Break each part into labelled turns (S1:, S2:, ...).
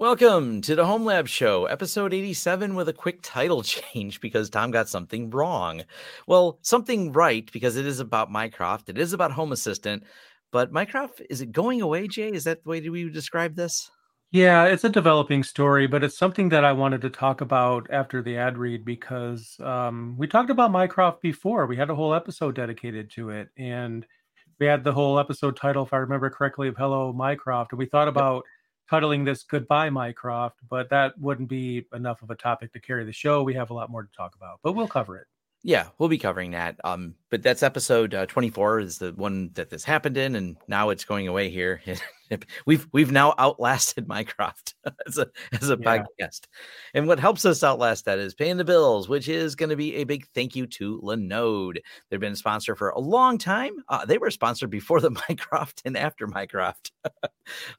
S1: Welcome to the Home Lab Show, episode 87, with a quick title change because Tom got something wrong. Well, something right because it is about Mycroft. It is about Home Assistant, but Mycroft, is it going away, Jay? Is that the way we would describe this?
S2: Yeah, it's a developing story, but it's something that I wanted to talk about after the ad read because um, we talked about Mycroft before. We had a whole episode dedicated to it, and we had the whole episode title, if I remember correctly, of Hello Mycroft. And we thought about titling this Goodbye Mycroft, but that wouldn't be enough of a topic to carry the show. We have a lot more to talk about, but we'll cover it.
S1: Yeah, we'll be covering that. Um, but that's episode uh, 24 is the one that this happened in, and now it's going away here. we've we've now outlasted Mycroft as a as a yeah. podcast, and what helps us outlast that is paying the bills, which is going to be a big thank you to Linode. They've been a sponsor for a long time. Uh, they were sponsored before the Mycroft and after Mycroft,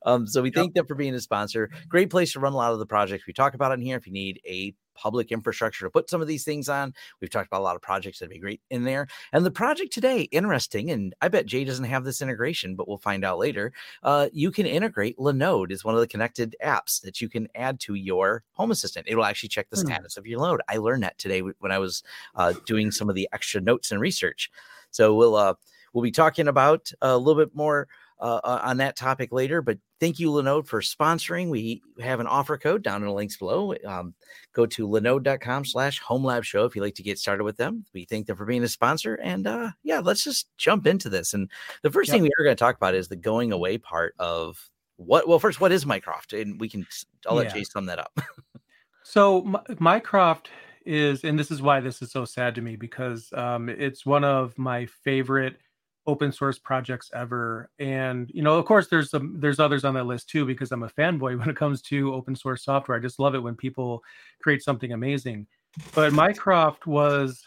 S1: um, so we yep. thank them for being a sponsor. Great place to run a lot of the projects we talk about in here. If you need a public infrastructure to put some of these things on. We've talked about a lot of projects that'd be great in there. And the project today, interesting, and I bet Jay doesn't have this integration, but we'll find out later. Uh, you can integrate Linode is one of the connected apps that you can add to your home assistant. It will actually check the hmm. status of your load. I learned that today when I was uh, doing some of the extra notes and research. So we'll uh, we'll be talking about a little bit more uh, uh, on that topic later. But thank you, Linode, for sponsoring. We have an offer code down in the links below. Um, go to linode.com slash home lab show if you'd like to get started with them. We thank them for being a sponsor. And uh, yeah, let's just jump into this. And the first yep. thing we are going to talk about is the going away part of what, well, first, what is Mycroft? And we can, I'll let yeah. Jay sum that up.
S2: so, Mycroft is, and this is why this is so sad to me because um, it's one of my favorite – open source projects ever. And you know of course there's some there's others on that list too because i'm a fanboy when it comes to open source software. I just love it when people create something amazing. But mycroft was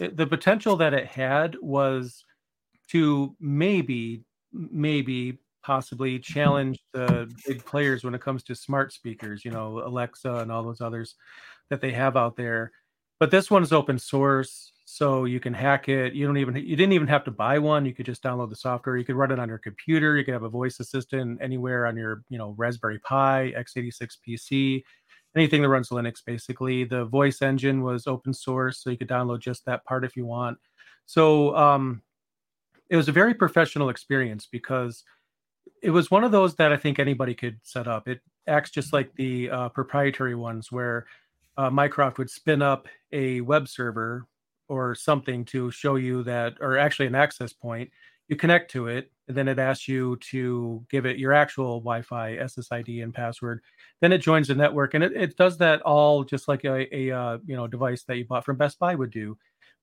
S2: eh, the potential that it had was to maybe maybe possibly challenge the big players when it comes to smart speakers you know alexa and all those others that they have out there. But this one is open source so you can hack it. You don't even you didn't even have to buy one. You could just download the software. You could run it on your computer. You could have a voice assistant anywhere on your you know raspberry pi x86 pc anything that runs linux basically. The voice engine was open source so you could download just that part if you want. So um, it was a very professional experience because it was one of those that i think anybody could set up. It acts just like the uh, proprietary ones where uh, mycroft would spin up a web server or something to show you that, or actually an access point. You connect to it, and then it asks you to give it your actual Wi-Fi SSID and password. Then it joins the network, and it, it does that all just like a, a uh, you know device that you bought from Best Buy would do.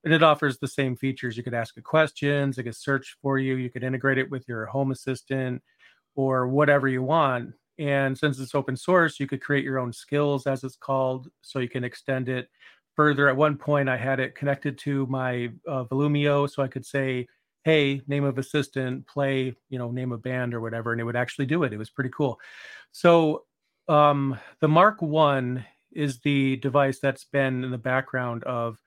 S2: And it offers the same features. You could ask it questions, it could search for you, you could integrate it with your home assistant or whatever you want. And since it's open source, you could create your own skills, as it's called, so you can extend it further. At one point, I had it connected to my uh, Volumio, so I could say, "Hey, name of assistant, play, you know, name of band or whatever," and it would actually do it. It was pretty cool. So um, the Mark One is the device that's been in the background of.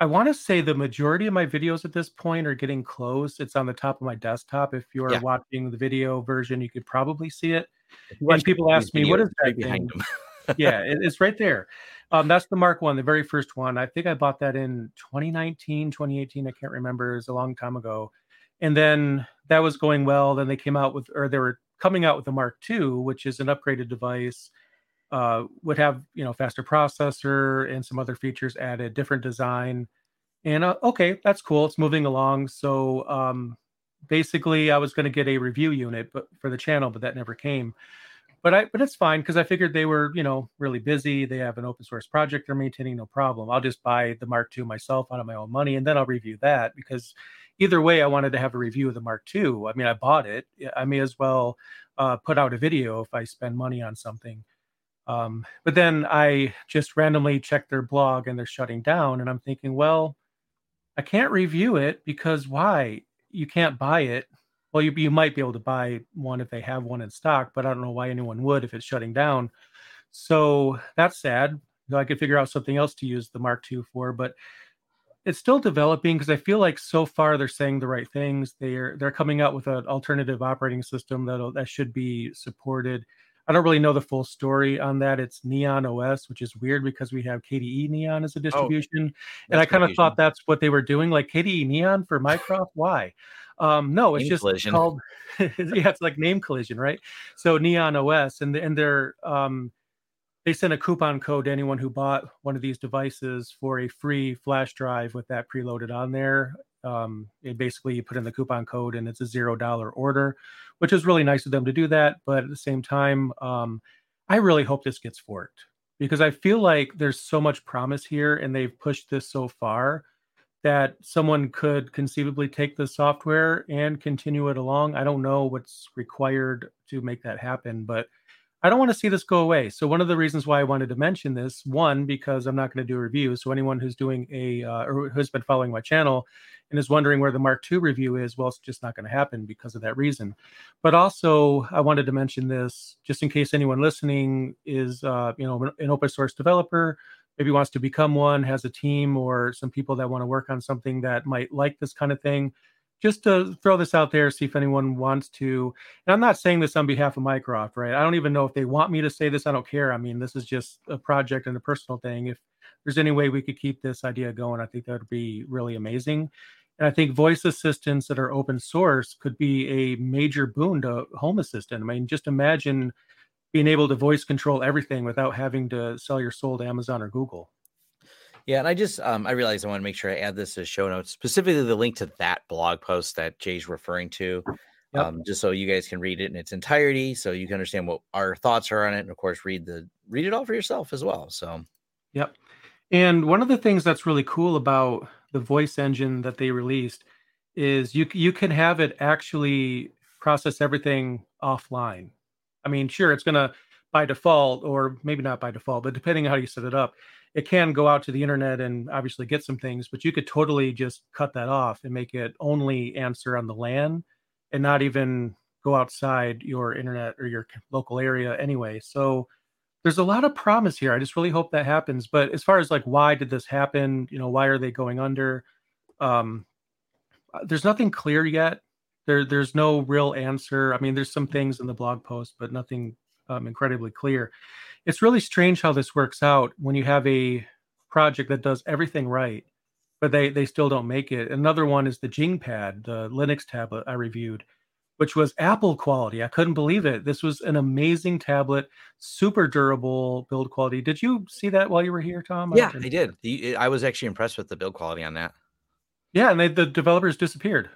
S2: I want to say the majority of my videos at this point are getting close. It's on the top of my desktop. If you're yeah. watching the video version, you could probably see it. When people ask me, "What is that thing?" yeah, it, it's right there. Um, that's the Mark One, the very first one. I think I bought that in 2019, 2018. I can't remember. It was a long time ago. And then that was going well. Then they came out with, or they were coming out with the Mark Two, which is an upgraded device. Uh, would have you know faster processor and some other features added, different design. And uh, okay, that's cool. It's moving along. So um, basically, I was going to get a review unit, but for the channel, but that never came but I but it's fine because I figured they were you know really busy. They have an open source project they're maintaining, no problem. I'll just buy the Mark II myself out of my own money, and then I'll review that because either way, I wanted to have a review of the Mark II. I mean, I bought it. I may as well uh, put out a video if I spend money on something. Um, but then I just randomly checked their blog and they're shutting down, and I'm thinking, well, I can't review it because why? You can't buy it well, you, you might be able to buy one if they have one in stock, but I don't know why anyone would if it's shutting down. So that's sad. I could figure out something else to use the Mark II for, but it's still developing because I feel like so far they're saying the right things. They're they're coming out with an alternative operating system that that should be supported. I don't really know the full story on that. It's Neon OS, which is weird because we have KDE Neon as a oh, distribution, oh, and I kind of thought that's what they were doing, like KDE Neon for Mycroft. Why? Um, no, it's name just collision. called yeah, it's like name collision, right? So Neon OS, and and they're um, they sent a coupon code to anyone who bought one of these devices for a free flash drive with that preloaded on there. Um, it basically you put in the coupon code and it's a zero dollar order, which is really nice of them to do that. But at the same time, um, I really hope this gets forked because I feel like there's so much promise here and they've pushed this so far that someone could conceivably take the software and continue it along. I don't know what's required to make that happen, but I don't want to see this go away. So one of the reasons why I wanted to mention this, one, because I'm not going to do a review. So anyone who's doing a uh, or who's been following my channel and is wondering where the Mark II review is, well, it's just not going to happen because of that reason. But also, I wanted to mention this just in case anyone listening is, uh, you know, an open source developer, maybe wants to become one, has a team or some people that want to work on something that might like this kind of thing just to throw this out there, see if anyone wants to. And I'm not saying this on behalf of Mycroft, right? I don't even know if they want me to say this. I don't care. I mean, this is just a project and a personal thing. If there's any way we could keep this idea going, I think that would be really amazing. And I think voice assistants that are open source could be a major boon to Home Assistant. I mean, just imagine being able to voice control everything without having to sell your soul to Amazon or Google.
S1: Yeah, and I just um, I realized I want to make sure I add this as show notes, specifically the link to that blog post that Jay's referring to, yep. um, just so you guys can read it in its entirety, so you can understand what our thoughts are on it, and of course read the read it all for yourself as well. So,
S2: yep. And one of the things that's really cool about the voice engine that they released is you you can have it actually process everything offline. I mean, sure, it's gonna by default, or maybe not by default, but depending on how you set it up, it can go out to the internet and obviously get some things, but you could totally just cut that off and make it only answer on the LAN and not even go outside your internet or your local area anyway. So there's a lot of promise here. I just really hope that happens. But as far as like why did this happen, you know, why are they going under? Um, uh, there's nothing clear yet. There, there's no real answer. I mean, there's some things in the blog post, but nothing um, incredibly clear it's really strange how this works out when you have a project that does everything right, but they they still don't make it. Another one is the JingPad, the Linux tablet I reviewed, which was Apple quality. I couldn't believe it. This was an amazing tablet, super durable build quality. Did you see that while you were here, Tom?
S1: Yeah, I, I did. The, I was actually impressed with the build quality on that.
S2: Yeah, and they, the developers disappeared.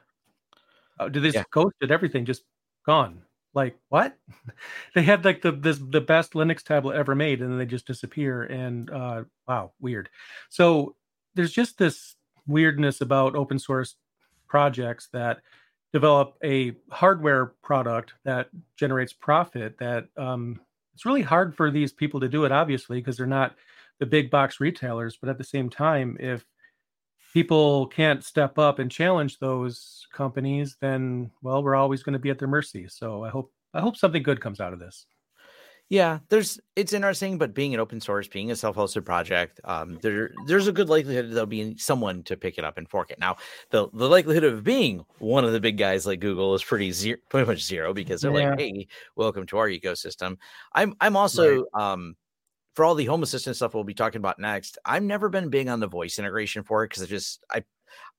S2: Uh, did they yeah. ghosted everything? Just gone like what they had like the this the best linux tablet ever made and then they just disappear and uh wow weird so there's just this weirdness about open source projects that develop a hardware product that generates profit that um it's really hard for these people to do it obviously because they're not the big box retailers but at the same time if people can't step up and challenge those companies, then well, we're always going to be at their mercy. So I hope I hope something good comes out of this.
S1: Yeah, there's it's interesting, but being an open source, being a self-hosted project, um, there there's a good likelihood there'll be someone to pick it up and fork it. Now, the the likelihood of being one of the big guys like Google is pretty zero, pretty much zero because they're yeah. like, hey, welcome to our ecosystem. I'm I'm also right. um for all the home assistant stuff we'll be talking about next, I've never been big on the voice integration for it because I just I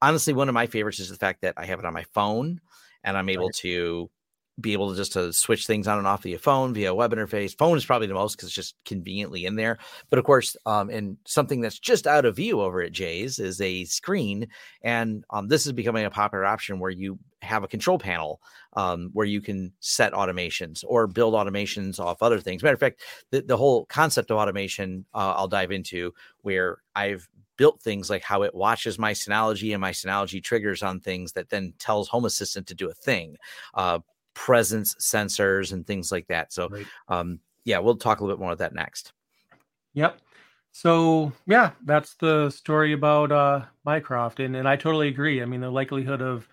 S1: honestly one of my favorites is the fact that I have it on my phone and I'm able right. to be able to just to switch things on and off via phone via web interface phone is probably the most because it's just conveniently in there but of course um and something that's just out of view over at jay's is a screen and um this is becoming a popular option where you have a control panel um, where you can set automations or build automations off other things. Matter of fact, the, the whole concept of automation uh, I'll dive into where I've built things like how it watches my Synology and my Synology triggers on things that then tells Home Assistant to do a thing. Uh, presence sensors and things like that. So, right. um, yeah, we'll talk a little bit more of that next.
S2: Yep. So yeah, that's the story about uh, Mycroft, and and I totally agree. I mean, the likelihood of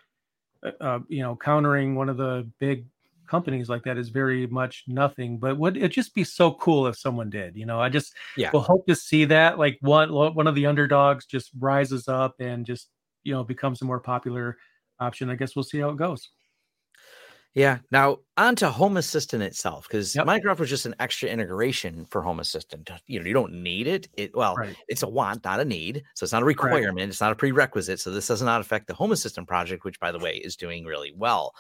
S2: uh, uh, you know countering one of the big companies like that is very much nothing. But would it just be so cool if someone did? You know, I just yeah. will hope to see that like one one of the underdogs just rises up and just you know becomes a more popular option. I guess we'll see how it goes.
S1: Yeah. Now on to Home Assistant itself, because
S2: Yep.
S1: Mycroft was just an extra integration for Home Assistant. You know, you don't need it. It well,
S2: Right.
S1: it's a want, not a need. So it's not a requirement. It's not a prerequisite. So this does not affect the Home Assistant project, which by the way is doing really well.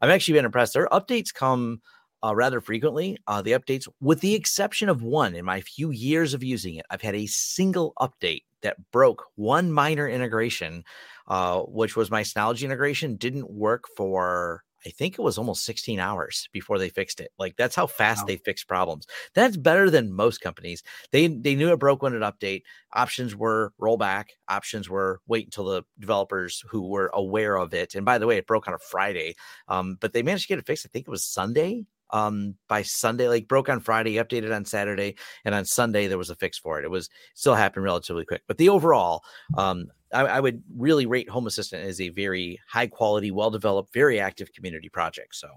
S1: I've actually been impressed. Their updates come uh, rather frequently. Uh, the updates, with the exception of one, in my few years of using it, I've had a single update that broke one minor integration, uh, which was my Synology integration. Didn't work for I think it was almost 16 hours before they fixed it. Like that's how fast
S2: Wow.
S1: they fix problems. That's better than most companies. They they knew it broke when it update. Options were rollback. Options were wait until the developers who were aware of it. And by the way, it broke on a Friday, um, but they managed to get it fixed. I think it was Sunday. Um, by Sunday, like broke on Friday, updated on Saturday, and on Sunday there was a fix for it. It was still happened relatively quick, but the overall, um, I, I would really rate Home Assistant as a very high quality, well developed, very active community project. So,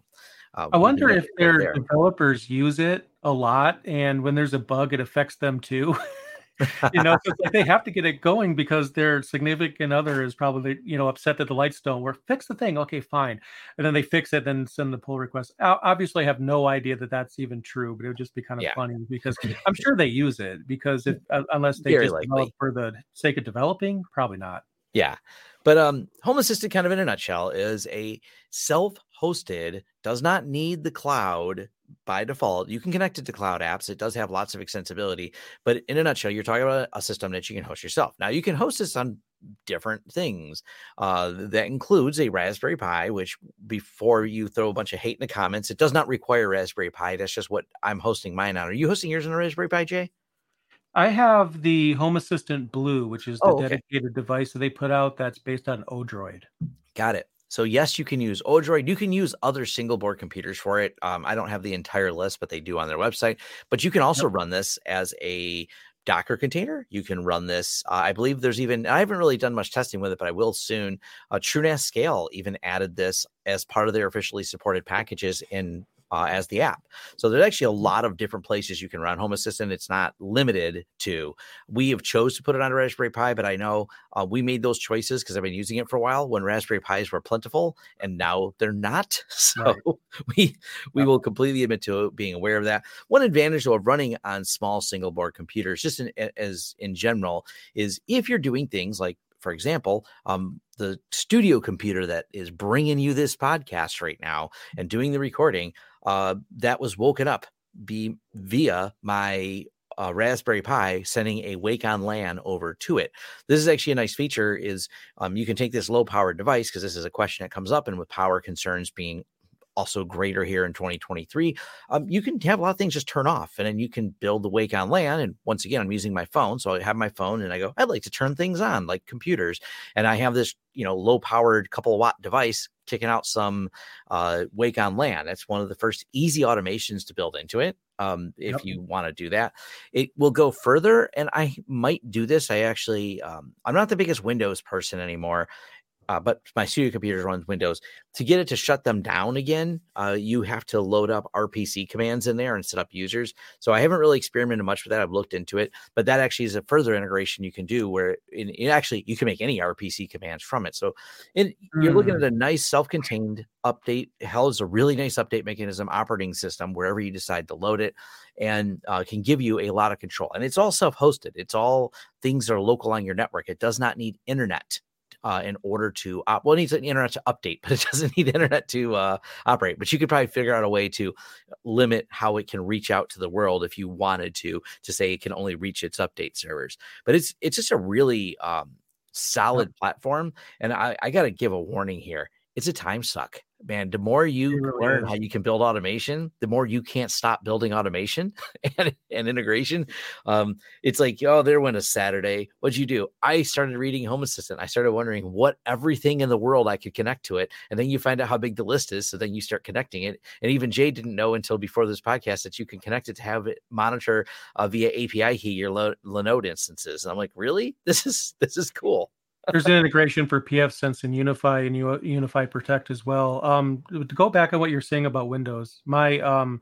S1: uh,
S2: I wonder if their
S1: there.
S2: developers use it a lot, and when there's a bug, it affects them too. you know, so like they have to get it going because their significant other is probably you know upset that the lights don't work. Fix the thing, okay, fine, and then they fix it, then send the pull request. Obviously, I have no idea that that's even true, but it would just be kind of
S1: Yeah.
S2: funny because I'm sure they use it because if uh, unless they
S1: Very
S2: just
S1: likely.
S2: develop for the sake of developing, probably not.
S1: Yeah. But um Home Assistant kind of in a nutshell is a self-hosted, does not need the cloud by default. You can connect it to cloud apps. It does have lots of extensibility, but in a nutshell, you're talking about a system that you can host yourself. Now you can host this on different things. Uh, that includes a Raspberry Pi, which before you throw a bunch of hate in the comments, it does not require Raspberry Pi. That's just what I'm hosting mine on. Are you hosting yours on a Raspberry Pi, Jay?
S2: I have the Home Assistant Blue, which is the
S1: Oh, okay.
S2: dedicated device that they put out that's based on Odroid.
S1: Got it. So yes, you can use Odroid. You can use other single board computers for it. Um, I don't have the entire list, but they do on their website. But you can also run this as a Docker container. You can run this. Uh, I believe there's even. I haven't really done much testing with it, but I will soon. Uh, TrueNAS Scale even added this as part of their officially supported packages in. Uh, as the app. So there's actually a lot of different places you can run Home Assistant. It's not limited to. We have chose to put it on a Raspberry Pi, but I know uh, we made those choices because I've been using it for a while when Raspberry Pis were plentiful, and now they're not. So
S2: Right.
S1: we we
S2: Yeah.
S1: will completely admit to being aware of that. One advantage though, of running on small single board computers, just in, as in general, is if you're doing things like, for example, um, the studio computer that is bringing you this podcast right now and doing the recording, uh, that was woken up be via my uh, Raspberry Pi sending a Wake on LAN over to it. This is actually a nice feature. Is um, you can take this low powered device because this is a question that comes up, and with power concerns being also greater here in 2023, um, you can have a lot of things just turn off, and then you can build the Wake on LAN. And once again, I'm using my phone, so I have my phone, and I go, I'd like to turn things on like computers, and I have this you know low powered couple of watt device kicking out some uh, Wake on LAN. That's one of the first easy automations to build into it. Um, if
S2: Yep.
S1: you want to do that, it will go further. And I might do this. I actually, um, I'm not the biggest Windows person anymore. Uh, but my studio computer runs Windows. To get it to shut them down again, uh, you have to load up RPC commands in there and set up users. So I haven't really experimented much with that. I've looked into it, but that actually is a further integration you can do where in, in actually you can make any RPC commands from it. So it, you're looking
S2: Mm.
S1: at a nice self-contained update. Hell is a really nice update mechanism operating system wherever you decide to load it, and uh, can give you a lot of control. And it's all self-hosted. It's all things that are local on your network. It does not need internet uh, in order to op- well, it needs an internet to update, but it doesn't need the internet to uh, operate. But you could probably figure out a way to limit how it can reach out to the world if you wanted to, to say it can only reach its update servers. But it's it's just a really um, solid platform, and I, I got to give a warning here. It's a time suck, man. The more you
S2: really
S1: learn
S2: is.
S1: how you can build automation, the more you can't stop building automation and, and integration. Um, it's like, oh, there went a Saturday. What'd you do? I started reading Home Assistant. I started wondering what everything in the world I could connect to it. And then you find out how big the list is. So then you start connecting it. And even Jay didn't know until before this podcast that you can connect it to have it monitor uh, via API key your Lo- Linode instances. And I'm like, really? This is this is cool.
S2: There's an integration for pfSense and UniFi and U- UniFi Protect as well. Um, to go back on what you're saying about Windows, my um,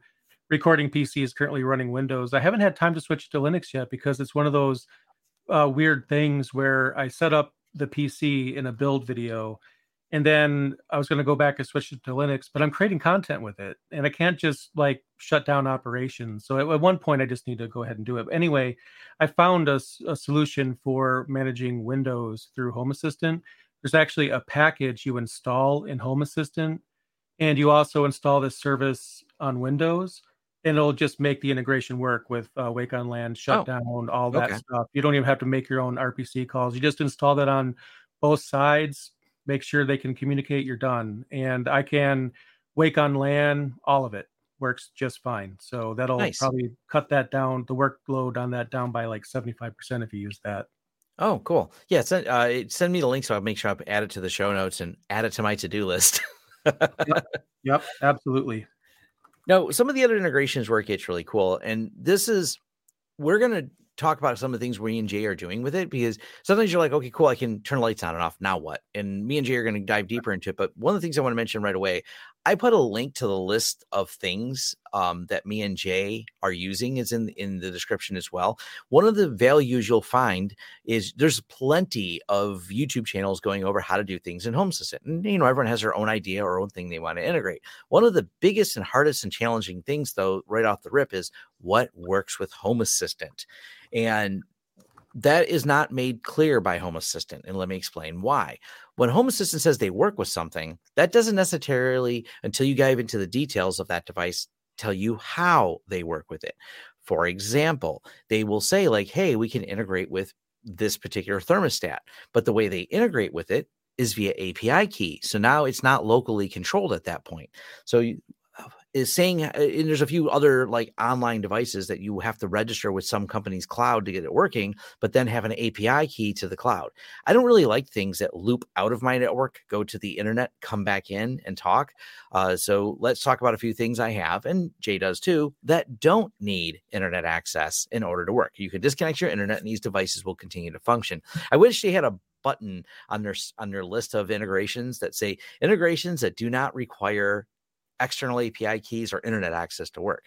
S2: recording PC is currently running Windows. I haven't had time to switch to Linux yet because it's one of those uh, weird things where I set up the PC in a build video and then I was going to go back and switch it to Linux, but I'm creating content with it, and I can't just like shut down operations. So at, at one point, I just need to go ahead and do it. But anyway, I found a, a solution for managing Windows through Home Assistant. There's actually a package you install in Home Assistant, and you also install this service on Windows, and it'll just make the integration work with uh, Wake on LAN, shutdown, oh, all that okay. stuff. You don't even have to make your own RPC calls. You just install that on both sides make sure they can communicate you're done. And i can wake on lan all of it works just fine. So that'll nice. probably cut that down the workload on that down by like 75% if you use that.
S1: Oh cool. Yeah send, uh, send me the link so i'll make sure i add it to the show notes and add it to my to-do list.
S2: Yep. yep absolutely.
S1: Now some of the other integrations where it gets really cool and this is we're going to talk about some of the things we and Jay are doing with it because sometimes you're like, okay, cool, I can turn the lights on and off. Now what? And me and Jay are going to dive deeper into it. But one of the things I want to mention right away, I put a link to the list of things um, that me and Jay are using is in in the description as well. One of the values you'll find is there's plenty of YouTube channels going over how to do things in Home Assistant, and you know everyone has their own idea or own thing they want to integrate. One of the biggest and hardest and challenging things, though, right off the rip, is what works with Home Assistant. And that is not made clear by Home Assistant. And let me explain why. When Home Assistant says they work with something, that doesn't necessarily, until you dive into the details of that device, tell you how they work with it. For example, they will say, like, hey, we can integrate with this particular thermostat. But the way they integrate with it is via API key. So now it's not locally controlled at that point. So is saying uh, and there's a few other like online devices that you have to register with some company's cloud to get it working but then have an api key to the cloud. I don't really like things that loop out of my network go to the internet come back in and talk. Uh, so let's talk about a few things i have and jay does too that don't need internet access in order to work. You can disconnect your internet and these devices will continue to function. I wish they had a button on their on their list of integrations that say integrations that do not require external API keys or internet access to work.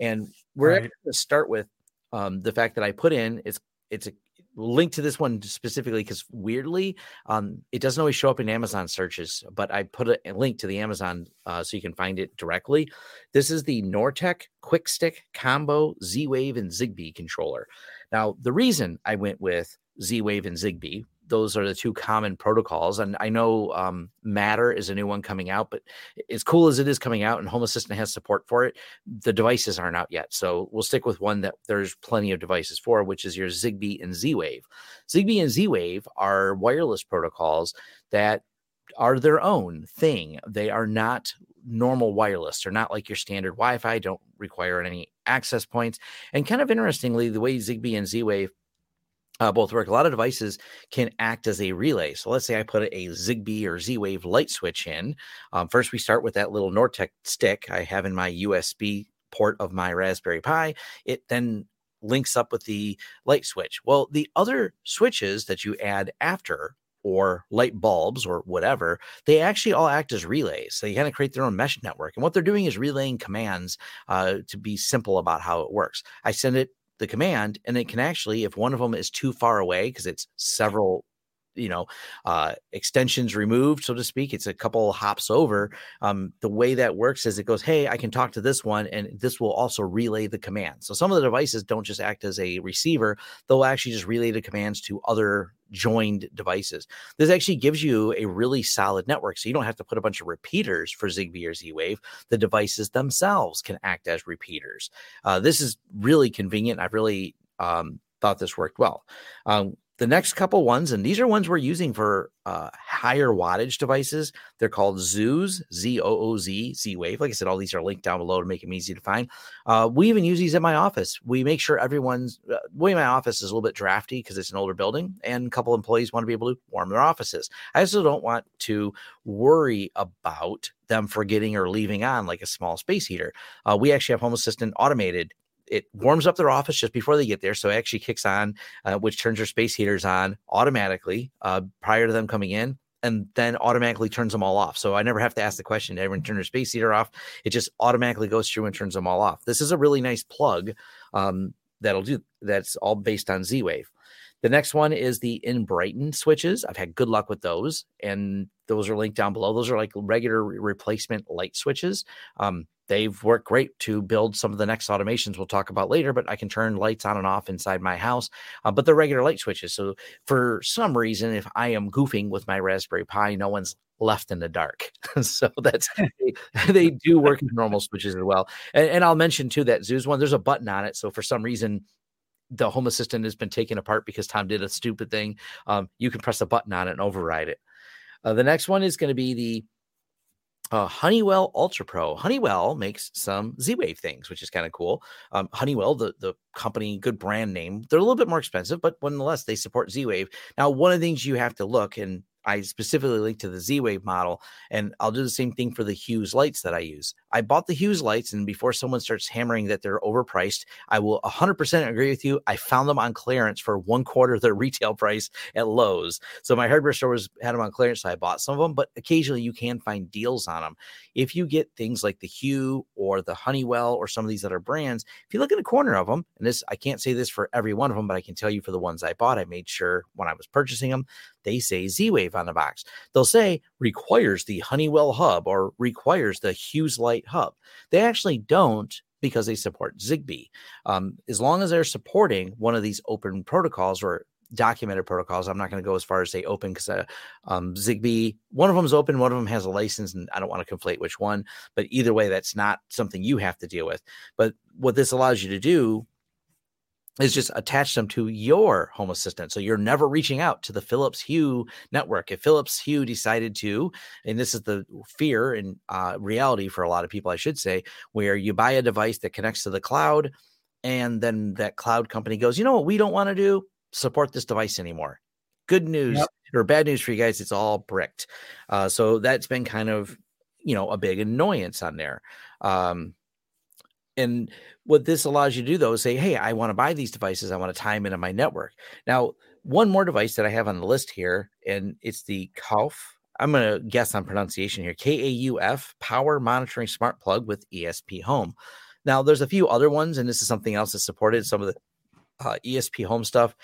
S1: And we're right. going to start with um, the fact that I put in it's it's a link to this one specifically because weirdly um, it doesn't always show up in Amazon searches, but I put a, link to the Amazon uh, so you can find it directly. This is the Nortek Quick Stick Combo Z Wave and Zigbee controller. Now the reason I went with Z Wave and Zigbee those are the two common protocols. And I know um, Matter is a new one coming out, but as cool as it is coming out and Home Assistant has support for it, the devices aren't out yet. So we'll stick with one that there's plenty of devices for, which is your Zigbee and Z Wave. Zigbee and Z Wave are wireless protocols that are their own thing. They are not normal wireless. They're not like your standard Wi Fi, don't require any access points. And kind of interestingly, the way Zigbee and Z Wave uh, both work. A lot of devices can act as a relay. So let's say I put a Zigbee or Z Wave light switch in. Um, first, we start with that little Nortek stick I have in my USB port of my Raspberry Pi. It then links up with the light switch. Well, the other switches that you add after or light bulbs or whatever, they actually all act as relays. They kind of create their own mesh network. And what they're doing is relaying commands uh, to be simple about how it works. I send it the command and it can actually if one of them is too far away because it's several you know uh, extensions removed so to speak it's a couple hops over um, the way that works is it goes hey i can talk to this one and this will also relay the command. So some of the devices don't just act as a receiver they'll actually just relay the commands to other joined devices. This actually gives you a really solid network so you don't have to put a bunch of repeaters for zigbee or z-wave. The devices themselves can act as repeaters. Uh, this is really convenient i've really um, thought this worked well. Um, the next couple ones, and these are ones we're using for uh, higher wattage devices. They're called Zooz, Z O O Z, Z Wave. Like I said, all these are linked down below to make them easy to find. Uh, we even use these at my office. We make sure everyone's uh, way my office is a little bit drafty because it's an older building, and a couple employees want to be able to warm their offices. I also don't want to worry about them forgetting or leaving on like a small space heater. Uh, we actually have Home Assistant automated it warms up their office just before they get there. So it actually kicks on, uh, which turns their space heaters on automatically uh, prior to them coming in and then automatically turns them all off. So I never have to ask the question, did everyone turn their space heater off? It just automatically goes through and turns them all off. This is a really nice plug um, that'll do that's all based on Z Wave. The next one is the Enbrighten switches. I've had good luck with those. And those are linked down below. Those are like regular replacement light switches. Um, they've worked great to build some of the next automations we'll talk about later but i can turn lights on and off inside my house uh, but they're regular light switches. So for some reason if i am goofing with my raspberry pi no one's left in the dark. So that's they, they, do work as normal switches as well. And, and i'll mention too that Zooz one there's a button on it so for some reason the home assistant has been taken apart because tom did a stupid thing. Um, you can press a button on it and override it. Uh, the next one is going to be the uh, Honeywell Ultra Pro. Honeywell makes some Z Wave things, which is kind of cool. Um, Honeywell, the, the company, good brand name. They're a little bit more expensive, but nonetheless, they support Z Wave. Now, one of the things you have to look, and I specifically link to the Z Wave model, and I'll do the same thing for the Hughes lights that I use. I bought the Hughes lights, and before someone starts hammering that they're overpriced, I will 100% agree with you. I found them on clearance for one quarter of their retail price at Lowe's. So my hardware stores had them on clearance, so I bought some of them, but occasionally you can find deals on them. If you get things like the Hue or the Honeywell or some of these other brands, if you look in the corner of them, and this, I can't say this for every one of them, but I can tell you for the ones I bought, I made sure when I was purchasing them, they say Z Wave on the box. They'll say requires the Honeywell hub or requires the Hughes Light hub. They actually don't because they support Zigbee. Um, as long as they're supporting one of these open protocols or documented protocols, I'm not going to go as far as say open because uh, um, Zigbee, one of them is open, one of them has a license, and I don't want to conflate which one. But either way, that's not something you have to deal with. But what this allows you to do is just attach them to your home assistant. So you're never reaching out to the Philips Hue network. If Philips Hue decided to, and this is the fear and uh, reality for a lot of people, I should say, where you buy a device that connects to the cloud, and then that cloud company goes, you know what, we don't want to do support this device anymore. Good news yep. or bad news for you guys, it's all bricked. Uh, so that's been kind of, you know, a big annoyance on there. Um, and what this allows you to do though is say, hey, I want to buy these devices. I want to tie them into my network. Now, one more device that I have on the list here, and it's the Kauf. I'm going to guess on pronunciation here. K A U F Power Monitoring Smart Plug with ESP Home. Now, there's a few other ones, and this is something else that's supported. Some of the uh, ESP Home stuff.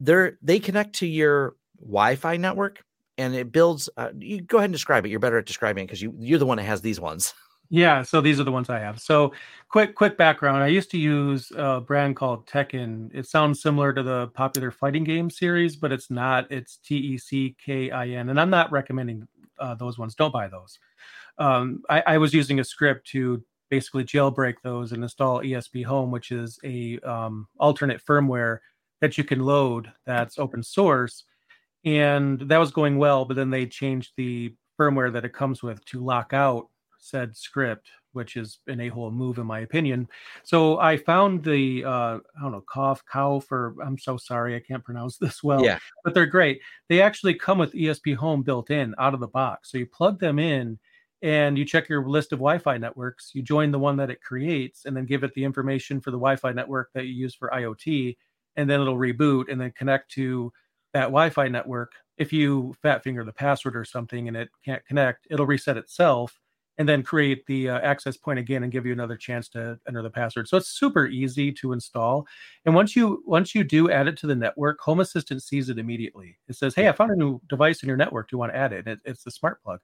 S1: They're they connect to your Wi-Fi network, and it builds. Uh, you go ahead and describe it. You're better at describing it because you you're the one that has these ones.
S2: Yeah, so these are the ones I have. So, quick quick background. I used to use a brand called Teckin. It sounds similar to the popular fighting game series, but it's not. It's T E C K I N, and I'm not recommending uh, those ones. Don't buy those. Um, I, I, was using a script to basically jailbreak those and install ESP Home, which is a um, alternate firmware that you can load that's open source, and that was going well. But then they changed the firmware that it comes with to lock out said script, which is an a-hole move in my opinion. So I found the uh, I don't know cough cow for I'm so sorry I can't pronounce this well. Yeah. But they're great. They actually come with ESP Home built in out of the box. So you plug them in and you check your list of Wi-Fi networks. You join the one that it creates, and then give it the information for the Wi-Fi network that you use for IoT, and then it'll reboot and then connect to that Wi-Fi network. If you fat finger the password or something and it can't connect, it'll reset itself and then create the uh, access point again and give you another chance to enter the password. So it's super easy to install. And once you once you do add it to the network, Home Assistant sees it immediately. It says, "Hey, I found a new device in your network. Do you want to add it?" it it's the smart plug.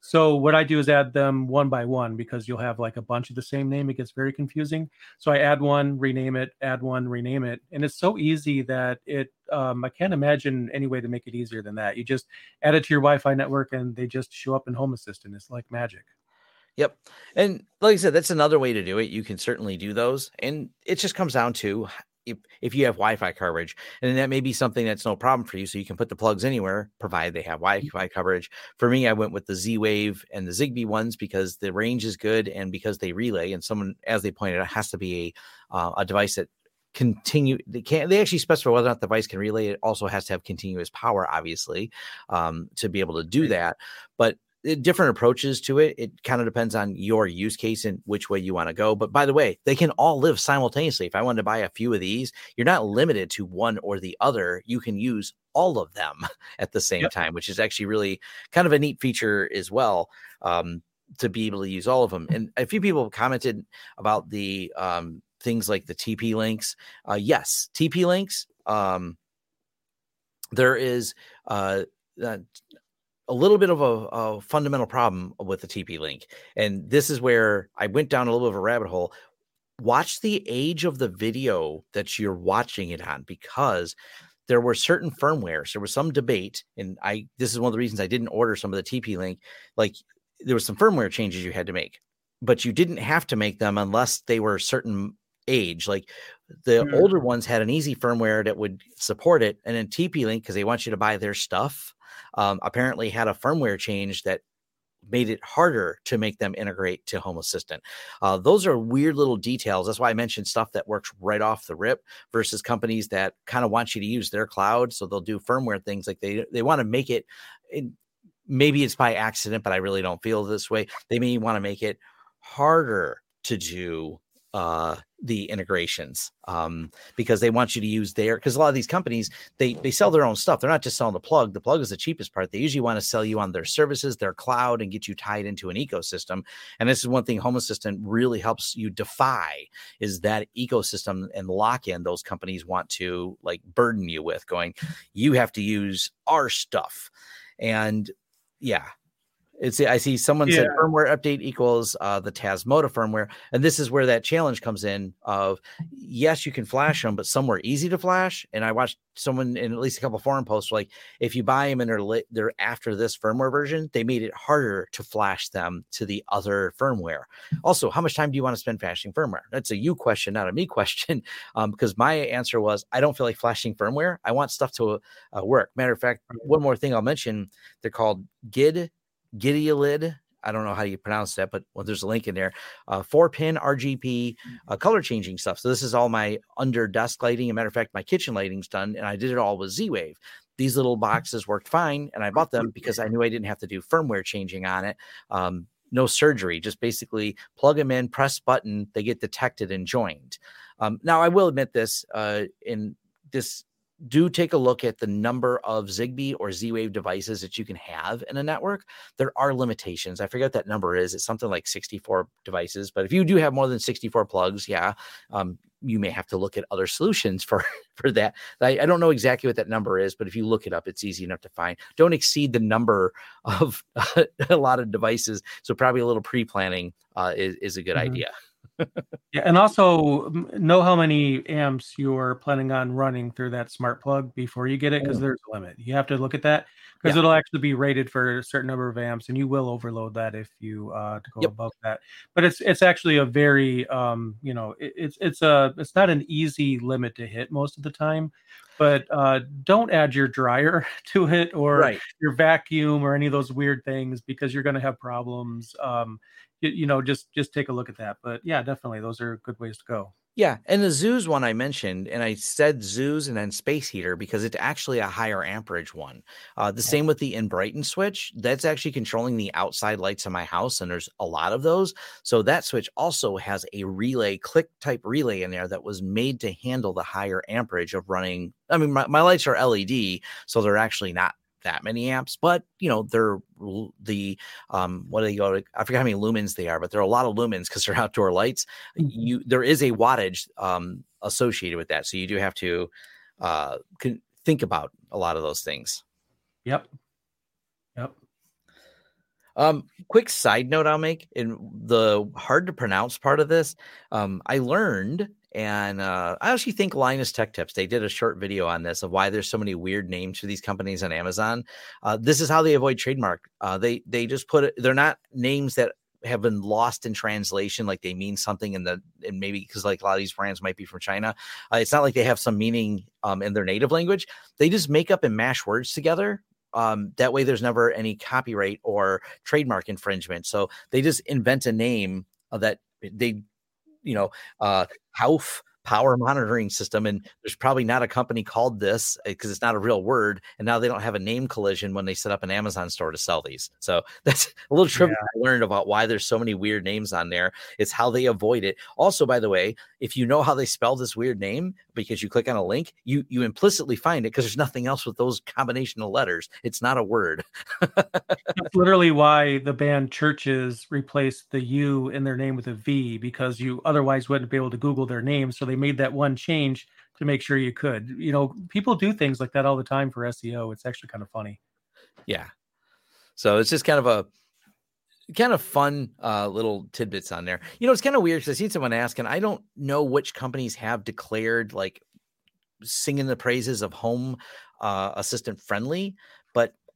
S2: So what I do is add them one by one because you'll have like a bunch of the same name. It gets very confusing. So I add one, rename it, add one, rename it, and it's so easy that it. Um, I can't imagine any way to make it easier than that. You just add it to your Wi-Fi network, and they just show up in Home Assistant. It's like magic.
S1: Yep. And like I said, that's another way to do it. You can certainly do those. And it just comes down to if, if you have Wi Fi coverage, and that may be something that's no problem for you. So you can put the plugs anywhere, provided they have Wi Fi coverage. For me, I went with the Z Wave and the Zigbee ones because the range is good and because they relay. And someone, as they pointed out, has to be a, uh, a device that continue they can't they actually specify whether or not the device can relay it also has to have continuous power obviously um, to be able to do that but different approaches to it. It kind of depends on your use case and which way you want to go. But by the way, they can all live simultaneously. If I wanted to buy a few of these, you're not limited to one or the other. You can use all of them at the same yep. time, which is actually really kind of a neat feature as well. Um, to be able to use all of them. And a few people commented about the um, things like the TP links. Uh, yes, TP links. Um, there is uh, uh, a little bit of a, a, fundamental problem with the TP link. And this is where I went down a little bit of a rabbit hole. Watch the age of the video that you're watching it on because there were certain firmwares. There was some debate, and I this is one of the reasons I didn't order some of the TP link. Like there was some firmware changes you had to make, but you didn't have to make them unless they were a certain age. Like the mm-hmm. older ones had an easy firmware that would support it, and then TP Link because they want you to buy their stuff. Um, apparently had a firmware change that made it harder to make them integrate to Home Assistant. Uh, those are weird little details. That's why I mentioned stuff that works right off the rip versus companies that kind of want you to use their cloud. So they'll do firmware things like they they want to make it. it maybe it's by accident, but I really don't feel this way. They may want to make it harder to do uh, the integrations um, because they want you to use their because a lot of these companies they they sell their own stuff. They're not just selling the plug. The plug is the cheapest part. They usually want to sell you on their services their cloud and get you tied into an ecosystem. And this is one thing home assistant really helps you defy is that ecosystem and lock in those companies want to like burden you with going you have to use our stuff. And yeah it's I see someone yeah. said firmware update equals uh, the Tasmota firmware, and this is where that challenge comes in. Of yes, you can flash them, but some were easy to flash. And I watched someone in at least a couple forum posts like if you buy them and they're lit, they're after this firmware version, they made it harder to flash them to the other firmware. Also, how much time do you want to spend flashing firmware? That's a you question, not a me question. Um, because my answer was I don't feel like flashing firmware. I want stuff to uh, work. Matter of fact, one more thing I'll mention: they're called GID Gideolid. I don't know how you pronounce that, but well, there's a link in there. Uh, four pin RGB uh, color changing stuff. So this is all my under desk lighting. As a matter of fact, my kitchen lighting's done, and I did it all with Z Wave. These little boxes worked fine, and I bought them because I knew I didn't have to do firmware changing on it. Um, no surgery, just basically plug them in, press button, they get detected and joined. Um, now, I will admit this uh, in this do take a look at the number of Zigbee or Z Wave devices that you can have in a network. There are limitations. I forget what that number is. It's something like 64 devices. But if you do have more than 64 plugs, yeah, um, you may have to look at other solutions for for that. I, I, don't know exactly what that number is, but if you look it up, it's easy enough to find. Don't exceed the number of uh, a lot of devices. So probably a little pre planning uh, is is a good mm-hmm. idea
S2: yeah, and also know how many amps you're planning on running through that smart plug before you get it because oh. there's a limit. You have to look at that because yeah. it'll actually be rated for a certain number of amps, and you will overload that if you uh to go yep. above that. But it's it's actually a very um you know it, it's it's a it's not an easy limit to hit most of the time. But uh, don't add your dryer to it or right. your vacuum or any of those weird things because you're going to have problems. Um, you, you know, just just take a look at that. But yeah, definitely, those are good ways to go.
S1: Yeah, and the Zooz one I mentioned, and I said Zooz and then Space Heater because it's actually a higher amperage one. Uh, the same with the Enbrighten switch. That's actually controlling the outside lights in my house, and there's a lot of those. So that switch also has a relay, click type relay in there that was made to handle the higher amperage of running. I mean, my, my lights are LED, so they're actually not that many amps, but you know, they're the um what do they go I forget how many lumens they are, but there are a lot of lumens because they're outdoor lights. Mm-hmm. You there is a wattage um associated with that. So you do have to uh think about a lot of those things.
S2: Yep. Yep.
S1: Um, quick side note I'll make in the hard to pronounce part of this. Um, I learned and uh, I actually think Linus Tech Tips, they did a short video on this of why there's so many weird names for these companies on Amazon. Uh, this is how they avoid trademark. Uh, they they just put it, they're not names that have been lost in translation, like they mean something in the, and maybe because like a lot of these brands might be from China. Uh, it's not like they have some meaning um, in their native language. They just make up and mash words together um, that way there's never any copyright or trademark infringement so they just invent a name that they you know, uh, Hauf power monitoring system and there's probably not a company called this because eh, it's not a real word and now they don't have a name collision when they set up an amazon store to sell these. So that's a little trivia yeah. i learned about why there's so many weird names on there. It's how they avoid it. Also by the way if you know how they spell this weird name because you click on a link you you implicitly find it because there's nothing else with those combination of letters. It's not a word.
S2: That's literally why the band CHVRCHES replaced the u in their name with a v because you otherwise wouldn't be able to google their name so they they made that one change to make sure you could. You know, people do things like that all the time for SEO. It's actually kind of funny.
S1: Yeah. So it's just kind of a kind of fun uh, little tidbits on there. You know, it's kind of weird because I seen someone asking. I don't know which companies have declared like singing the praises of home uh, assistant friendly,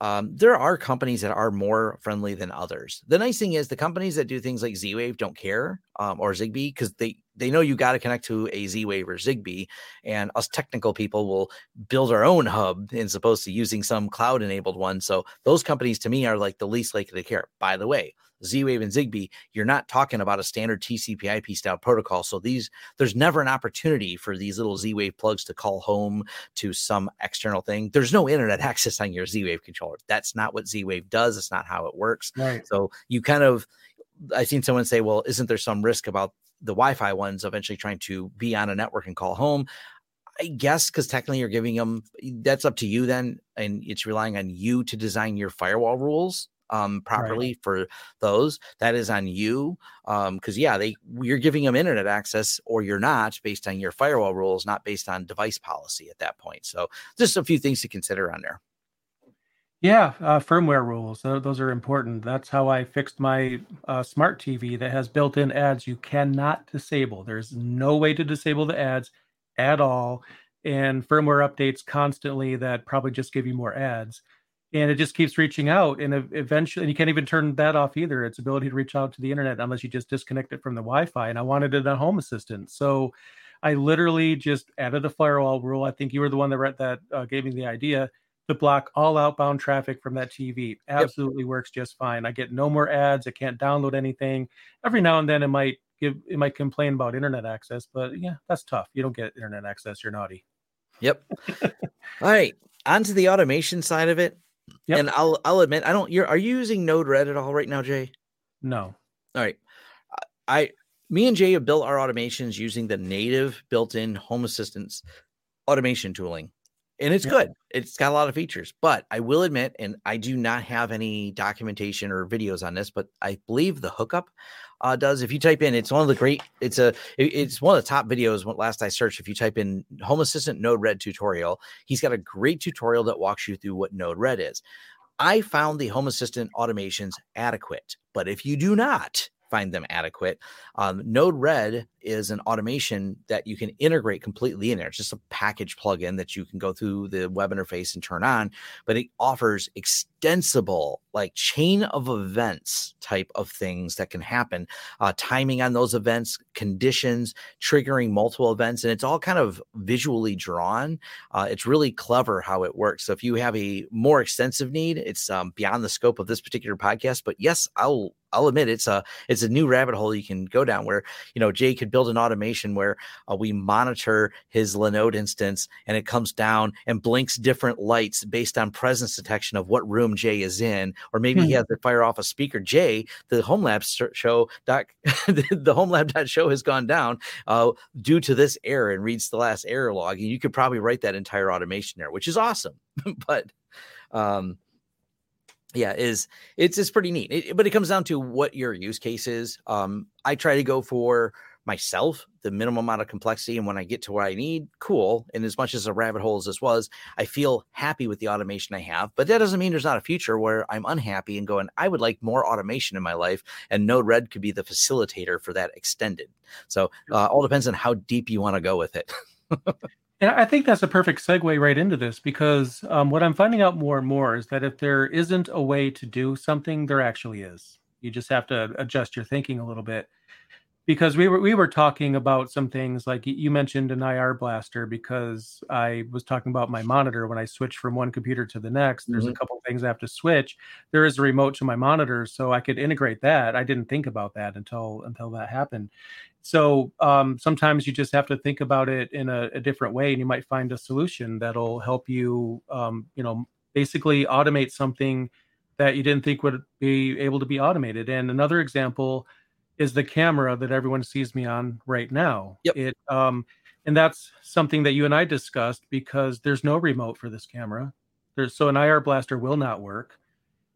S1: um, there are companies that are more friendly than others. The nice thing is the companies that do things like Z Wave don't care um, or Zigbee because they they know you got to connect to a Z Wave or Zigbee, and us technical people will build our own hub as opposed to using some cloud enabled one. So those companies to me are like the least likely to care. By the way, Z Wave and Zigbee, you're not talking about a standard TCP/IP style protocol. So these, there's never an opportunity for these little Z Wave plugs to call home to some external thing. There's no internet access on your Z Wave controller. That's not what Z Wave does. It's not how it works. Right. So you kind of, I've seen someone say, well, isn't there some risk about the Wi-Fi ones eventually trying to be on a network and call home? I guess because technically you're giving them that's up to you then, and it's relying on you to design your firewall rules um, properly right. for those. That is on you. Um, because yeah, they you're giving them internet access or you're not based on your firewall rules, not based on device policy at that point. So just a few things to consider on there.
S2: Yeah, uh, firewall rules. Those are important. That's how I fixed my uh, smart TV that has built in ads you cannot disable. There's no way to disable the ads at all. And firmware updates constantly that probably just give you more ads and it just keeps reaching out and eventually and you can't even turn that off either its ability to reach out to the internet unless you just disconnect it from the wi-fi and i wanted it on home assistant. So i literally just added a firewall rule i think you were the one that read that uh, gave me the idea to block all outbound traffic from that tv absolutely yep. works just fine. I get no more ads i can't download anything. Every now and then it might give it might complain about internet access but yeah that's tough. You don't get internet access you're naughty.
S1: Yep. All right on to the automation side of it Yep. And I'll I'll admit I don't. You're are you using Node-RED at all right now, Jay?
S2: No.
S1: All right. I me and Jay have built our automations using the native built-in Home Assistant's automation tooling. And it's good. It's got a lot of features, but I will admit, and I do not have any documentation or videos on this, but I believe the hookup uh, does. If you type in, it's one of the great. It's a. It's one of the top videos. Last I searched, if you type in Home Assistant Node-RED tutorial, he's got a great tutorial that walks you through what Node-RED is. I found the Home Assistant automations adequate, but if you do not, find them adequate. Um, Node-RED is an automation that you can integrate completely in there. It's just a package plugin that you can go through the web interface and turn on, but it offers extensible, like chain of events type of things that can happen, uh, timing on those events, conditions, triggering multiple events, and it's all kind of visually drawn. Uh, it's really clever how it works. So if you have a more extensive need, it's um, beyond the scope of this particular podcast. But yes, I'll I'll admit it's a it's a new rabbit hole you can go down where you know Jay could build an automation where uh, we monitor his Linode instance and it comes down and blinks different lights based on presence detection of what room Jay is in, or maybe mm-hmm. he hmm. has to fire off a speaker. Jay, the home lab show doc, the home lab show has gone down uh, due to this error and reads the last error log, and you could probably write that entire automation there, which is awesome. but um, yeah is it's it's pretty neat it, but it comes down to what your use case is um i try to go for myself the minimum amount of complexity and when i get to what i need cool and as much as a rabbit hole as this was i feel happy with the automation i have but that doesn't mean there's not a future where i'm unhappy and going i would like more automation in my life and node-red could be the facilitator for that extended so uh, all depends on how deep you want to go with it
S2: And I think that's a perfect segue right into this because um, what I'm finding out more and more is that if there isn't a way to do something, there actually is. You just have to adjust your thinking a little bit. Because we were we were talking about some things like you mentioned an IR blaster because I was talking about my monitor when I switch from one computer to the next. There's mm-hmm. a couple things I have to switch. There is a remote to my monitor, so I could integrate that. I didn't think about that until until that happened so um, sometimes you just have to think about it in a, a, different way and you might find a solution that'll help you um, you know basically automate something that you didn't think would be able to be automated and another example is the camera that everyone sees me on right now.
S1: Yep.
S2: it um, and that's something that you and i discussed because there's no remote for this camera. There's so an ir blaster will not work.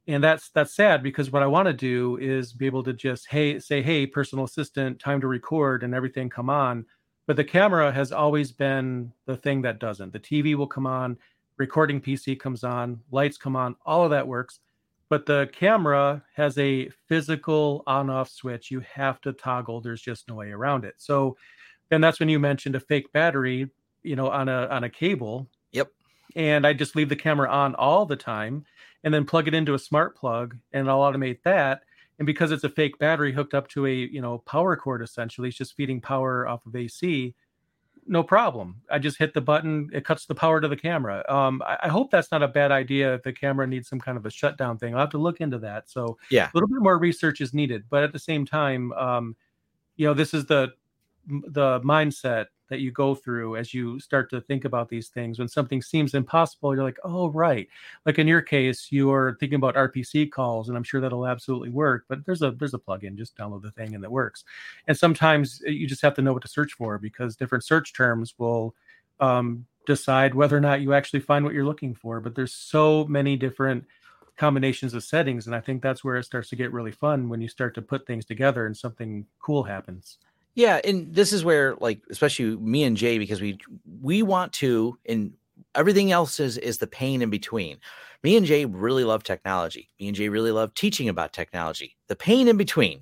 S2: And that's that's sad because what I want to do is be able to just hey say hey personal assistant time to record and everything come on. But the camera has always been the thing that doesn't. The TV will come on recording PC comes on lights come on all of that works but the camera has a physical on off switch. You have to toggle. There's just no way around it. So then that's when you mentioned a fake battery, you know, on a on a cable.
S1: Yep.
S2: And I just leave the camera on all the time and then plug it into a smart plug and I'll automate that. And because it's a fake battery hooked up to a, you know, power cord essentially, it's just feeding power off of AC no problem. I just hit the button. It cuts the power to the camera. Um, I, I, hope that's not a bad idea. If the camera needs some kind of a shutdown thing, I'll have to look into that. So
S1: yeah,
S2: a little bit more research is needed. But at the same time, um, you know, this is the the mindset that you go through as you start to think about these things. When something seems impossible, you're like, oh, right. Like in your case, you are thinking about RPC calls, and I'm sure that'll absolutely work. But there's a there's a plugin, just download the thing and it works. And sometimes uh, you just have to know what to search for because different search terms will um, decide whether or not you actually find what you're looking for. But there's so many different combinations of settings, and I think that's where it starts to get really fun when you start to put things together and something cool happens.
S1: Yeah, and this is where like especially me and Jay because we we want to and everything else is is the pain in between. Me and Jay really love technology. Me and Jay really love teaching about technology. The pain in between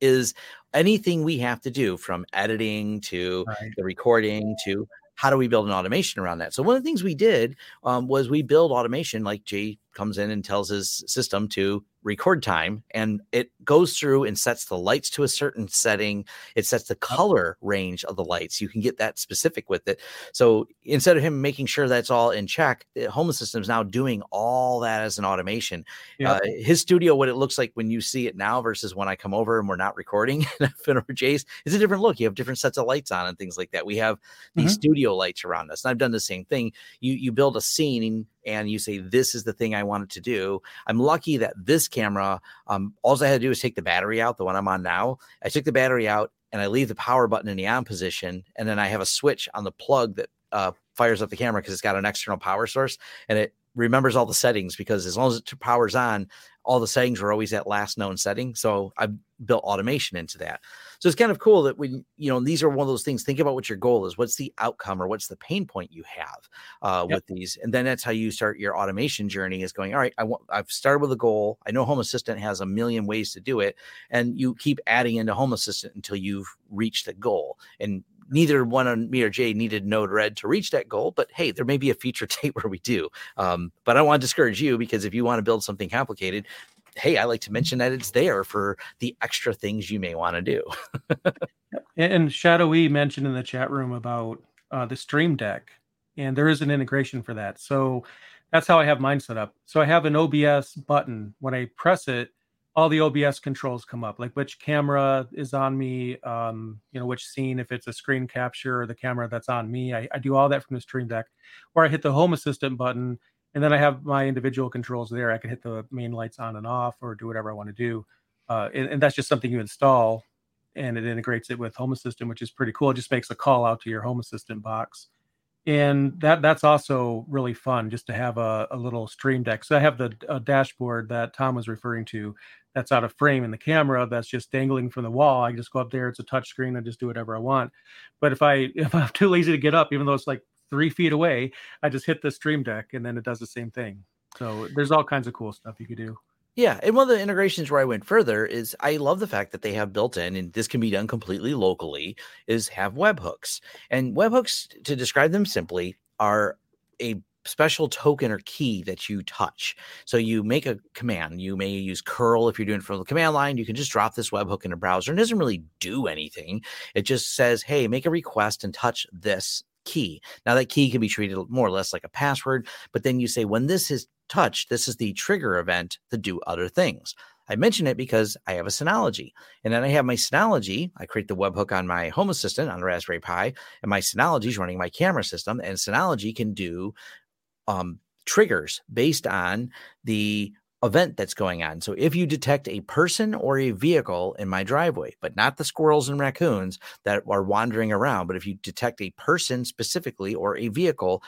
S1: is anything we have to do from editing to right. the recording to how do we build an automation around that? So one of the things we did um, was we build automation like Jay comes in and tells his system to record time and it goes through and sets the lights to a certain setting. It sets the color range of the lights. You can get that specific with it. So instead of him making sure that's all in check the home assistant is now doing all that as an automation. Yep. uh, his studio what it looks like when you see it now versus when i come over and we're not recording and over jay's is a different look. You have different sets of lights on and things like that. We have these mm-hmm. studio lights around us and i've done the same thing. You you build a scene and you say this is the thing i wanted to do. I'm lucky that this camera um, all i had to do is take the battery out the one i'm on now. I took the battery out and i leave the power button in the on position and then i have a switch on the plug that uh, fires up the camera because it's got an external power source and it remembers all the settings because as long as it powers on all the settings are always at last known setting. So I built automation into that. So it's kind of cool that when you know these are one of those things. Think about what your goal is. What's the outcome or what's the pain point you have uh, yep. with these, and then that's how you start your automation journey. Is going all right. I want. I've started with a goal. I know Home Assistant has a million ways to do it, and you keep adding into Home Assistant until you've reached the goal. And neither one on me or Jay needed Node-RED to reach that goal, but hey, there may be a future date where we do. Um, but I don't want to discourage you because if you want to build something complicated, hey, I like to mention that it's there for the extra things you may want to do.
S2: and Shadowy mentioned in the chat room about uh, the Stream Deck, and there is an integration for that. So that's how I have mine set up. So I have an OBS button. When I press it, all the OBS controls come up, like which camera is on me, um, you know, which scene, if it's a screen capture or the camera that's on me. I, I do all that from the Stream Deck. Or I hit the Home Assistant button, and then I have my individual controls there. I can hit the main lights on and off, or do whatever I want to do. Uh, and, and that's just something you install, and it integrates it with Home Assistant, which is pretty cool. It just makes a call out to your Home Assistant box and that that's also really fun just to have a, a little stream deck. So i have the dashboard that tom was referring to that's out of frame in the camera that's just dangling from the wall. I just go up there it's a touch screen i just do whatever i want. But if i if i'm too lazy to get up even though it's like three feet away i just hit the stream deck and then it does the same thing. So there's all kinds of cool stuff you could do
S1: yeah, and one of the integrations where I went further is I love the fact that they have built in, and this can be done completely locally, is have webhooks. And webhooks, to describe them simply, are a special token or key that you touch. So you make a command. You may use curl if you're doing it from the command line. You can just drop this webhook in a browser. And it doesn't really do anything. It just says, hey, make a request and touch this key. Now that key can be treated more or less like a password, but then you say when this is touched, this is the trigger event to do other things. I mention it because I have a Synology. And then I have my Synology. I create the webhook on my Home Assistant on Raspberry Pi, and my Synology is running my camera system. And Synology can do um, triggers based on the event that's going on. So if you detect a person or a vehicle in my driveway, but not the squirrels and raccoons that are wandering around, but if you detect a person specifically or a vehicle,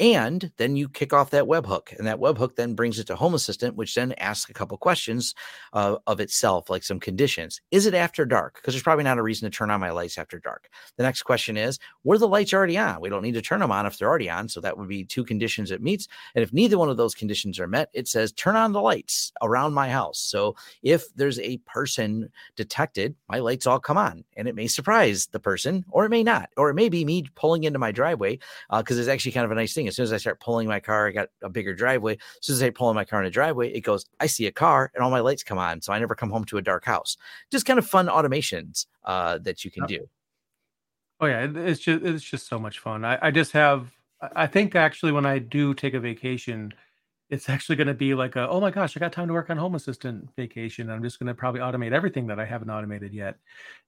S1: And then you kick off that webhook, and that webhook then brings it to Home Assistant, which then asks a couple questions uh, of itself, like some conditions. Is it after dark? Because there's probably not a reason to turn on my lights after dark. The next question is, were the lights already on? We don't need to turn them on if they're already on. So that would be two conditions it meets. And if neither one of those conditions are met, it says turn on the lights around my house. So if there's a person detected, my lights all come on, and it may surprise the person, or it may not, or it may be me pulling into my driveway because uh, it's actually kind of a nice thing. As soon as I start pulling my car, I got a bigger driveway. As soon as I pull in my car in a driveway, it goes, I see a car and all my lights come on. So I never come home to a dark house. Just kind of fun automations uh, that you can do.
S2: Oh yeah, it's just it's just so much fun. I, I just have I think actually when I do take a vacation, it's actually going to be like a oh my gosh, I got time to work on Home Assistant vacation. I'm just going to probably automate everything that I haven't automated yet,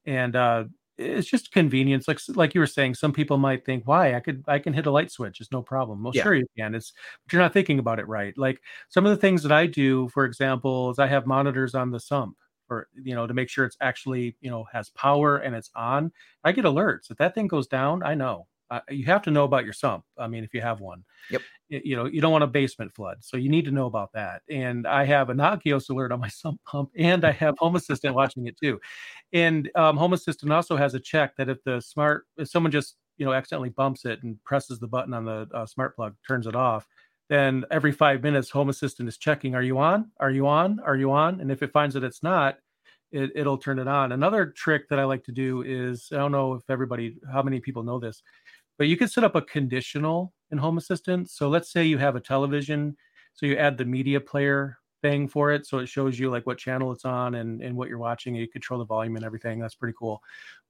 S2: and uh, it's just convenience like like you were saying some people might think why? I could i can hit a light switch it's no problem. Well yeah. sure you can it's but you're not thinking about it right like some of the things that i do for example is i have monitors on the sump or you know to make sure it's actually you know has power and it's on i get alerts if that thing goes down i know uh, you have to know about your sump. I mean, if you have one,
S1: yep.
S2: You know, you don't want a basement flood, so you need to know about that. And I have a Nagios alert on my sump pump, and I have Home Assistant watching it too. And um, Home Assistant also has a check that if the smart, if someone just you know accidentally bumps it and presses the button on the uh, smart plug, turns it off, then every five minutes, Home Assistant is checking: Are you on? Are you on? Are you on? And if it finds that it's not, it, will turn it on. Another trick that I like to do is I don't know if everybody, how many people know this, but you can set up a conditional in Home Assistant. So let's say you have a television, so you add the media player thing for it, so it shows you like what channel it's on and and what you're watching. And you control the volume and everything. That's pretty cool.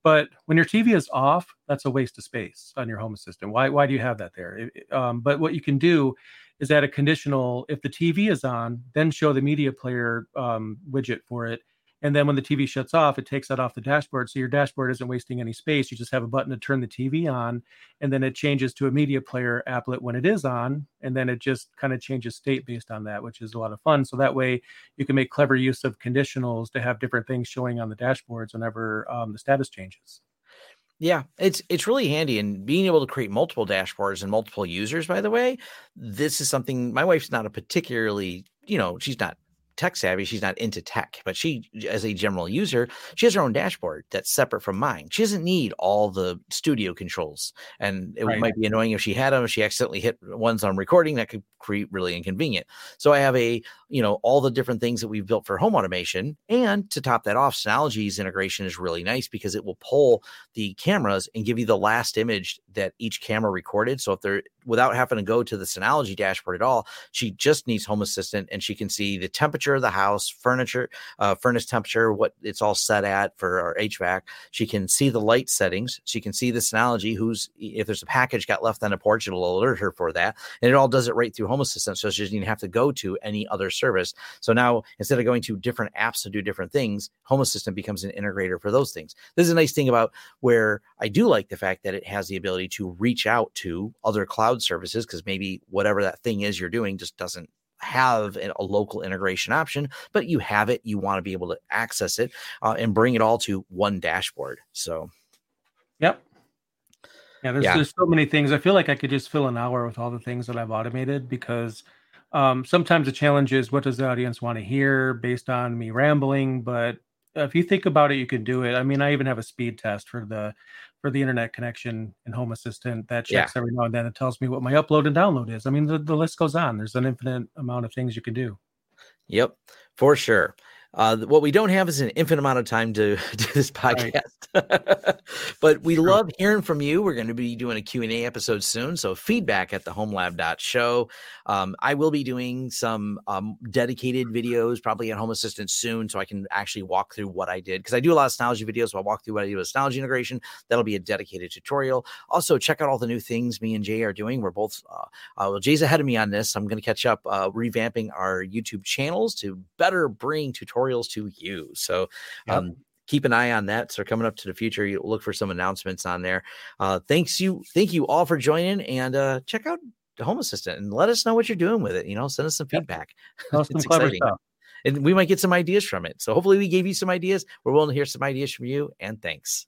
S2: But when your TV is off, that's a waste of space on your Home Assistant. Why why do you have that there? um, but what you can do is add a conditional. If the TV is on, then show the media player um, widget for it and then when the TV shuts off, it takes that off the dashboard. So your dashboard isn't wasting any space. You just have a button to turn the TV on, and then it changes to a media player applet when it is on. And then it just kind of changes state based on that, which is a lot of fun. So that way you can make clever use of conditionals to have different things showing on the dashboards whenever um, the status changes.
S1: Yeah, it's it's really handy and being able to create multiple dashboards and multiple users. By the way, this is something my wife's not a particularly, you know, she's not tech savvy. She's not into tech, but she, as a general user, she has her own dashboard that's separate from mine. She doesn't need all the studio controls. And it right. might be annoying if she had them, if she accidentally hit ones on recording, that could create really inconvenient. So I have a, you know, all the different things that we've built for home automation. And to top that off, Synology's integration is really nice because it will pull the cameras and give you the last image that each camera recorded. So if they're without having to go to the Synology dashboard at all, she just needs Home Assistant and she can see the temperature temperature of the house, furniture, uh, furnace temperature, what it's all set at for our HVAC. She can see the light settings. She can see the Synology. Who's if there's a package got left on the porch, it'll alert her for that, and it all does it right through Home Assistant, so she doesn't even have to go to any other service. So now instead of going to different apps to do different things, Home Assistant becomes an integrator for those things. This is a nice thing about where I do like the fact that it has the ability to reach out to other cloud services because maybe whatever that thing is you're doing just doesn't have a local integration option, but you have it. You want to be able to access it uh, and bring it all to one dashboard. So,
S2: yep. Yeah, there's, yeah. there's so many things. I feel like I could just fill an hour with all the things that I've automated because um, sometimes the challenge is what does the audience want to hear based on me rambling. But if you think about it, you can do it. I mean, I even have a speed test for the for the internet connection in Home Assistant that checks yeah. every now and then. It tells me what my upload and download is. I mean, the, the list goes on. There's an infinite amount of things you can do.
S1: Yep, for sure. Uh, what we don't have is an infinite amount of time to do this podcast, right. but we True. love hearing from you. We're going to be doing a Q&A episode soon. So feedback at the homelab.show. Um, I will be doing some um, dedicated videos probably at Home Assistant soon. So I can actually walk through what I did because I do a lot of Synology videos. So I'll walk through what I do with Synology integration. That'll be a dedicated tutorial. Also check out all the new things me and Jay are doing. We're both, uh, uh, well, Jay's ahead of me on this. I'm going to catch up, uh, revamping our YouTube channels to better bring tutorials tutorials to you. So, yep. um, keep an eye on that. So coming up to the future, you look for some announcements on there. Uh, thanks you, thank you all for joining, and uh, check out Home Assistant and let us know what you're doing with it. You know, send us some feedback.
S2: Some exciting.
S1: And we might get some ideas from it. So hopefully we gave you some ideas. We're willing to hear some ideas from you. And thanks.